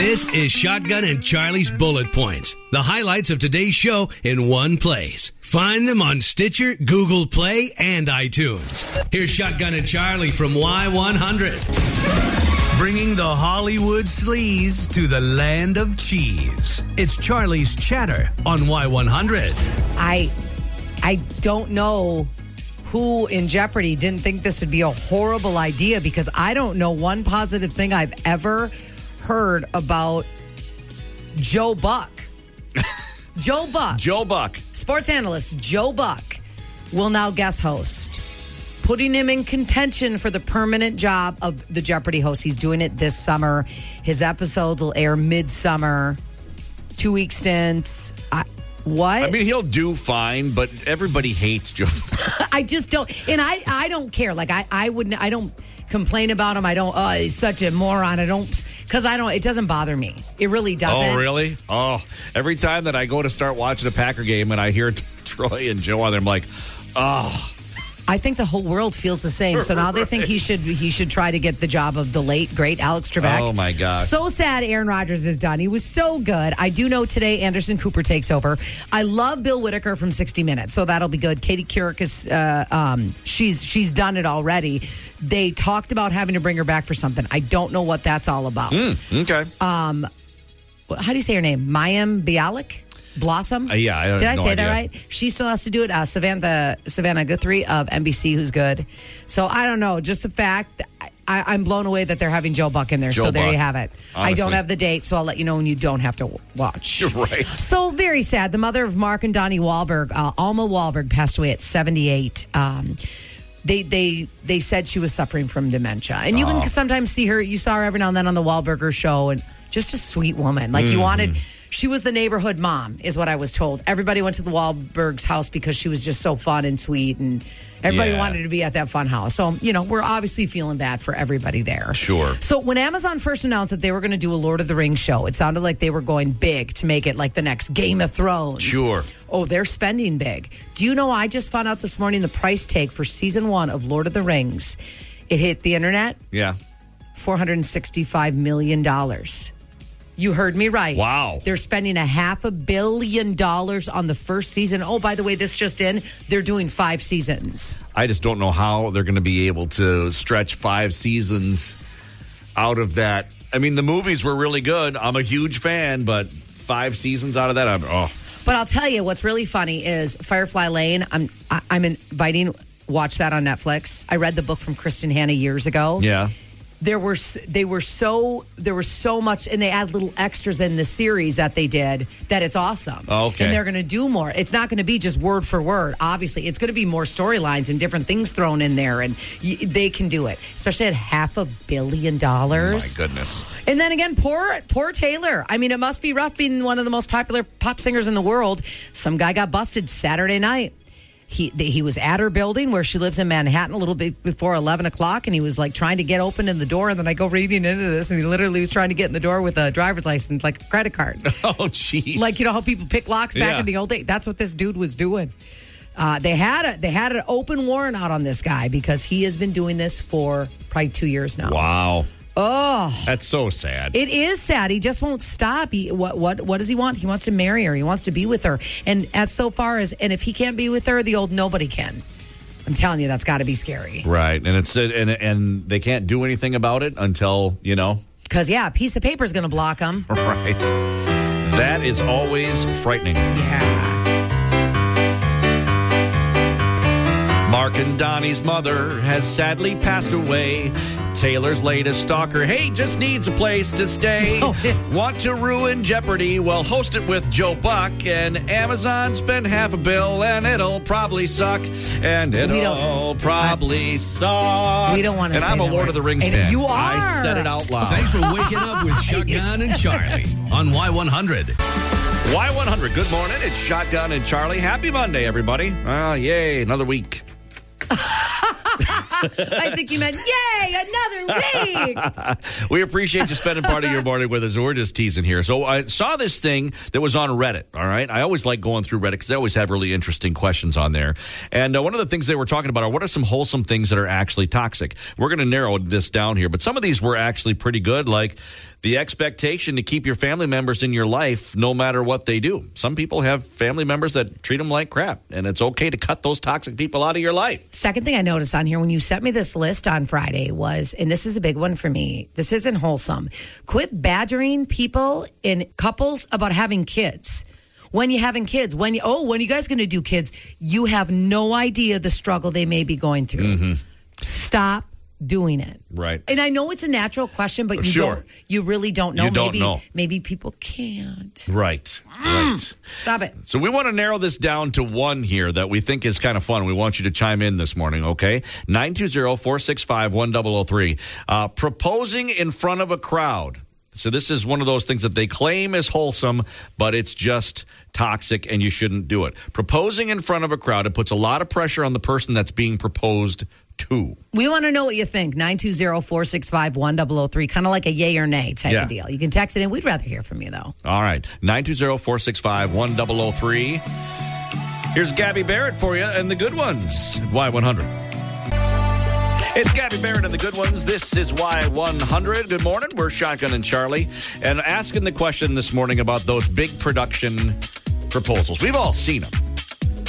This is Shotgun and Charli's Bullet Points, the highlights of today's show in one place. Find them on Stitcher, Google Play, and iTunes. Here's Shotgun and Charli from Y100. Bringing the Hollywood sleaze to the land of cheese. It's Charli's Chatter on Y100. I I don't know who in Jeopardy didn't think this would be a horrible idea because I don't know one positive thing I've ever heard about Joe Buck. Joe Buck, Joe Buck. sports analyst Joe Buck, will now guest host, putting him in contention for the permanent job of the Jeopardy host. He's doing it this summer. His episodes will air midsummer, two week stints. I, what? I mean, he'll do fine, but everybody hates Joe. I just don't, and I, I don't care. Like I, I wouldn't, I don't complain about him. I don't. Oh, he's such a moron. I don't, because I don't. It doesn't bother me. It really doesn't. oh, really? Oh, every time that I go to start watching a Packer game and I hear Troy and Joe on there, I'm like, oh, I think the whole world feels the same. So now they think he should, he should try to get the job of the late great Alex Trebek. Oh, my gosh. So sad. Aaron Rodgers is done. He was so good. I do know today Anderson Cooper takes over. I love Bill Whitaker from 60 Minutes, so that'll be good. Katie Couric is, uh, um, she's she's done it already. They talked about having to bring her back for something. I don't know what that's all about. Mm, okay. Um, how do you say her name? Mayim Bialik? Blossom? Uh, yeah, I Did I no say idea. that right? She still has to do it. Uh, Savannah Savannah Guthrie of NBC, who's good. So I don't know. Just the fact I, I'm blown away that they're having Joe Buck in there. Joe so there Buck. you have it. I don't have the date, so I'll let you know when you don't have to watch. You're right. So very sad. The mother of Mark and Donnie Wahlberg, uh, Alma Wahlberg, passed away at 78. Um, they they they said she was suffering from dementia, and you Oh. can sometimes see her. You saw her every now and then on the Wahlburgers show, and just a sweet woman. Like you Mm-hmm. wanted. She was the neighborhood mom, is what I was told. Everybody went to the Wahlbergs' house because she was just so fun and sweet, and everybody Yeah. wanted to be at that fun house. So you know, we're obviously feeling bad for everybody there. Sure. So when Amazon first announced that they were going to do a Lord of the Rings show, it sounded like they were going big to make it like the next Game of Thrones. Sure. Oh, they're spending big. Do you know? I just found out this morning the price tag for season one of Lord of the Rings. It hit the internet Yeah. four hundred and sixty-five million dollars. You heard me right. Wow. They're spending a half a billion dollars on the first season. Oh, by the way, this just in. They're doing five seasons. I just don't know how they're going to be able to stretch five seasons out of that. I mean, the movies were really good. I'm a huge fan, but five seasons out of that, I'm, oh, But I'll tell you what's really funny is Firefly Lane. I'm I, I'm inviting watch that on Netflix. I read the book from Kristin Hannah years ago. yeah. There were they were so there was so much and they add little extras in the series that they did that it's awesome. Oh, okay. And they're going to do more. It's not going to be just word for word. Obviously, it's going to be more storylines and different things thrown in there and y- they can do it. Especially at half a billion dollars. My goodness. And then again, poor poor Taylor. I mean, it must be rough being one of the most popular pop singers in the world. Some guy got busted Saturday night. He he was at her building where she lives in Manhattan a little bit before eleven o'clock, and he was like trying to get open in the door. And then I go reading into this, and he literally was trying to get in the door with a driver's license, like a credit card. Oh, jeez. like you know how people pick locks back Yeah. in the old days. That's what this dude was doing. Uh, they had a they had an open warrant out on this guy because he has been doing this for probably two years now. wow. Oh. That's so sad. It is sad. He just won't stop. He, what what what does he want? He wants to marry her. He wants to be with her. And as so far as and if he can't be with her, the old nobody can. I'm telling you, that's got to be scary. right. And it's and and they can't do anything about it until, you know, Because yeah, a piece of paper is going to block them. right. That is always frightening. Yeah. Mark and Donnie's mother has sadly passed away. Taylor's latest stalker, hey, just needs a place to stay. Oh, yeah. Want to ruin Jeopardy? Well, host it with Joe Buck and Amazon. Spend half a bill and it'll probably suck. And it'll don't- probably suck. We don't wanna And say I'm a Lord word. of the Rings And fan. you are. I said it out loud. Thanks for waking up with Shotgun and Charli on Y100. Y100, good morning. It's Shotgun and Charli. Happy Monday, everybody. Ah, yay, another week. I think you meant yay, another week. We appreciate you spending part of your morning with us. We're just teasing here. So I saw this thing that was on Reddit. All right, I always like going through Reddit because they always have really interesting questions on there. And uh, one of the things they were talking about are what are some wholesome things that are actually toxic. We're going to narrow this down here, but some of these were actually pretty good. Like the expectation to keep your family members in your life no matter what they do. Some people have family members that treat them like crap, and it's okay to cut those toxic people out of your life. Second thing I noticed on here when you sent me this list on Friday was, and this is a big one for me, this isn't wholesome. Quit badgering people in couples about having kids. When you're having kids, when you, oh, when are you guys going to do kids? You have no idea the struggle they may be going through. Mm-hmm. Stop doing it. Right. And I know it's a natural question, but you Sure. don't, you really don't know. You don't maybe, know. maybe people can't. Right. Right. Stop it. So we want to narrow this down to one here that we think is kind of fun. We want you to chime in this morning, okay? 920-465-1003. Uh, proposing in front of a crowd. So this is one of those things that they claim is wholesome, but it's just toxic and you shouldn't do it. Proposing in front of a crowd, it puts a lot of pressure on the person that's being proposed to. We want to know what you think. 920-465-1003. Kind of like a yay or nay type Yeah. of deal. You can text it in. We'd rather hear from you, though. All right. 920-465-1003. Here's Gabby Barrett for you and the good ones. Y100. It's Gabby Barrett and the good ones. This is Y100. Good morning. We're Shotgun and Charli. And asking the question this morning about those big production proposals. We've all seen them.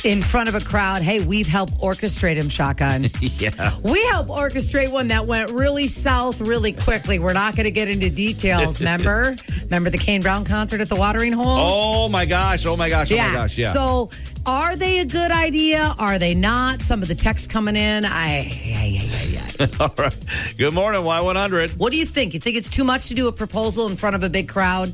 In front of a crowd, hey, we've helped orchestrate him, Shotgun. Yeah. we helped orchestrate one that went really south really quickly. We're not going to get into details, remember? remember the Kane Brown concert at the watering hole? Oh my gosh. Oh my gosh. Oh my gosh. Yeah. So, are they a good idea? Are they not? Some of the texts coming in. I, ay, ay, ay, ay. all right. Good morning, Y100. What do you think? You think it's too much to do a proposal in front of a big crowd?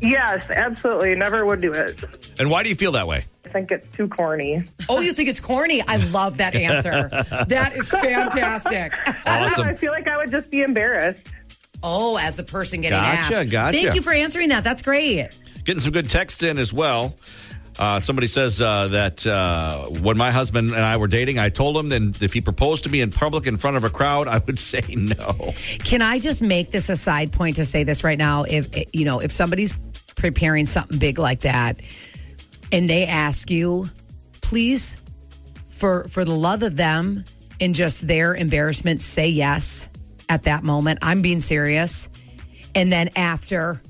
Yes, absolutely. Never would do it. And why do you feel that way? I think it's too corny. Oh, you think it's corny? I love that answer. that is fantastic. I don't know. I feel like I would just be embarrassed. Oh, as the person getting Gotcha, asked. gotcha. Thank you for answering that. That's great. Getting some good texts in as well. Uh, somebody says uh, that uh, when my husband and I were dating, I told him that if he proposed to me in public in front of a crowd, I would say no. Can I just make this a side point to say this right now? If you know, if somebody's preparing something big like that, and they ask you, please, for for the love of them and just their embarrassment, say yes at that moment. I'm being serious, and then after,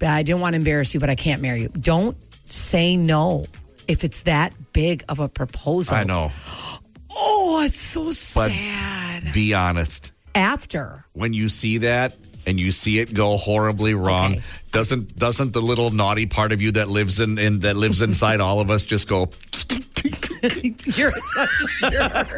I didn't want to embarrass you, but I can't marry you. Don't say no if it's that big of a proposal. I know. Oh, it's so But sad. be honest. After. When you see that and you see it go horribly wrong, Okay. doesn't doesn't the little naughty part of you that lives in, in that lives inside all of us just go You're such a jerk.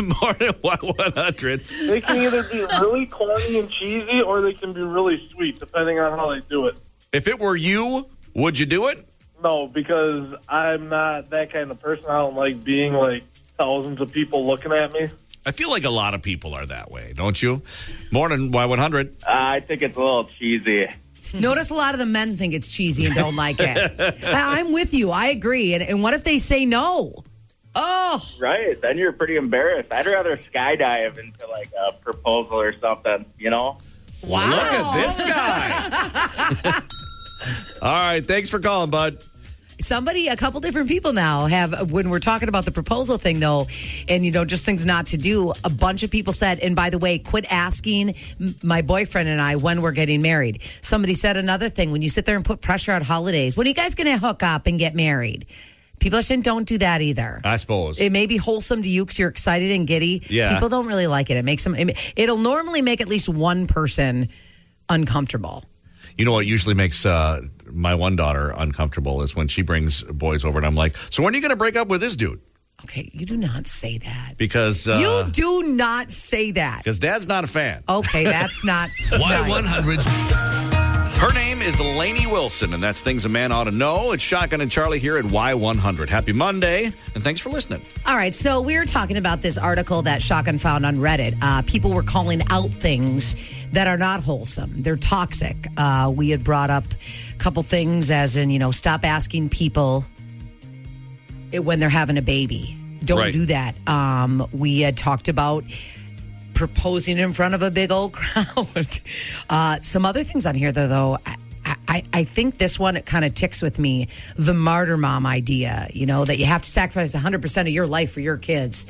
morning one hundred? They can either be really corny and cheesy or they can be really sweet, depending on how they do it. If it were you, would you do it? No, because I'm not that kind of person. I don't like being like thousands of people looking at me. I feel like a lot of people are that way, don't you? Morning, Y100. I think it's a little cheesy. Notice a lot of the men think it's cheesy and don't like it. I- I'm with you. I agree. And, and what if they say no? Oh, Right. Then you're pretty embarrassed. I'd rather skydive into like a proposal or something, you know? wow. Look at this guy. All right, thanks for calling, bud. Somebody, a couple different people now have, when we're talking about the proposal thing though, and you know, just things not to do, a bunch of people said, and by the way, quit asking my boyfriend and I when we're getting married. Somebody said another thing when you sit there and put pressure on holidays, when are you guys going to hook up and get married? People are saying don't do that either. I suppose. it may be wholesome to you because you're excited and giddy. Yeah. People don't really like it. It makes them, it- it'll normally make at least one person uncomfortable. You know what usually makes uh, my one daughter uncomfortable is when she brings boys over and I'm like, so when are you going to break up with this dude? Okay, you do not say that. Because uh, you do not say that. because dad's not a fan. Okay, that's not. Y100's Her name is Lainey Wilson, and that's things a man ought to know. It's Shotgun and Charli here at Y100. Happy Monday, and thanks for listening. All right, so we were talking about this article that Shotgun found on Reddit. Uh, people were calling out things that are not wholesome. They're toxic. Uh, we had brought up a couple things, as in, you know, stop asking people it when they're having a baby. Don't Right. do that. Um, we had talked about proposing in front of a big old crowd. Uh, some other things on here, though, though. I, I, I think this one it kind of ticks with me the martyr mom idea you know that you have to sacrifice 100% of your life for your kids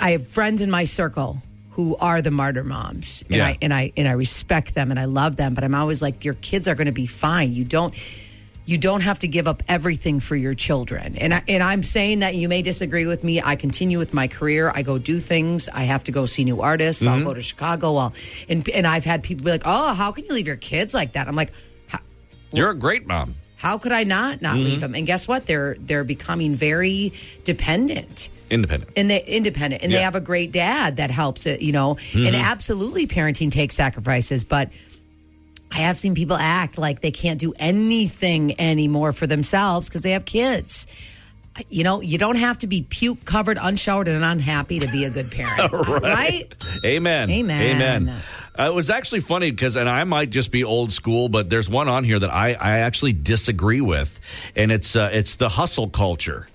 i have friends in my circle who are the martyr moms, and Yeah. I and I and I respect them and I love them. But I'm always like, your kids are going to be fine. You don't. You don't have to give up everything for your children. And I, and I'm saying that you may disagree with me. I continue with my career. I go do things. I have to go see new artists. I'll mm-hmm. go to Chicago. I'll, and and I've had people be like, "Oh, how can you leave your kids like that?" I'm like, You're a great mom. how could I not not leave mm-hmm. them? And guess what? They're they're becoming very dependent Independent. and they independent and they have a great dad that helps it, you know. And mm-hmm. absolutely parenting takes sacrifices, but I have seen people act like they can't do anything anymore for themselves because they have kids. You know, you don't have to be puke covered, unshowered, and unhappy to be a good parent, right? Amen. Amen. Amen. Uh, it was actually funny because, and I might just be old school, but there's one on here that I, I actually disagree with, and it's uh, it's the hustle culture.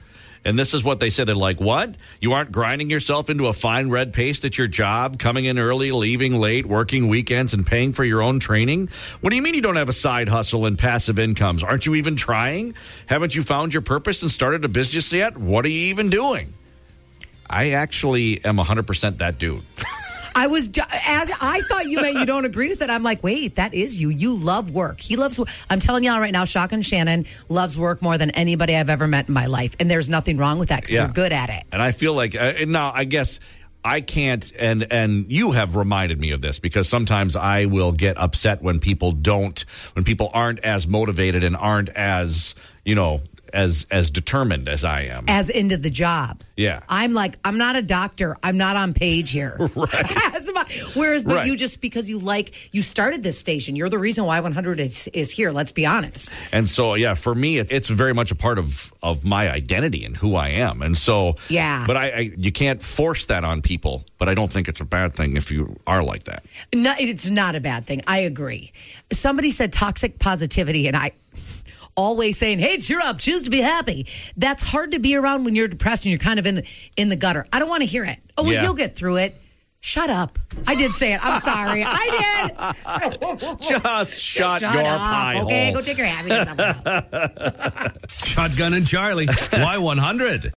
And this is what they said. They're like, "What? You aren't grinding yourself into a fine red paste at your job, coming in early, leaving late, working weekends, and paying for your own training? What do you mean you don't have a side hustle and passive incomes? Aren't you even trying? Haven't you found your purpose and started a business yet? What are you even doing?" I actually am 100% that dude. I was, as I thought you meant you don't agree with it. I'm like, wait, that is you. You love work. He loves. wo- I'm telling y'all right now, Shotgun Shannon loves work more than anybody I've ever met in my life, and there's nothing wrong with that because Yeah. you're good at it. And I feel like uh, now I guess I can't and and you have reminded me of this because sometimes I will get upset when people don't when people aren't as motivated and aren't as, you know, as as determined as I am. as into the job. Yeah. I'm like, I'm not a doctor. I'm not on page here. right. whereas, but Right. you just because you like, you started this station, you're the reason why 100 is, is here. Let's be honest. And so, yeah, for me, it, it's very much a part of of my identity and who I am. And so, Yeah. But I, I you can't force that on people. But I don't think it's a bad thing if you are like that. No, it's not a bad thing. I agree. Somebody said toxic positivity, and I always saying, "Hey, cheer up, choose to be happy." That's hard to be around when you're depressed and you're kind of in the, in the gutter. I don't want to hear it. Oh, well, Yeah. you'll get through it. Shut up. I did say it. I'm sorry. I did. Just shut, Shut your up. pie okay, hole. go take your happiness. somewhere else. Shotgun and Charli, Y100.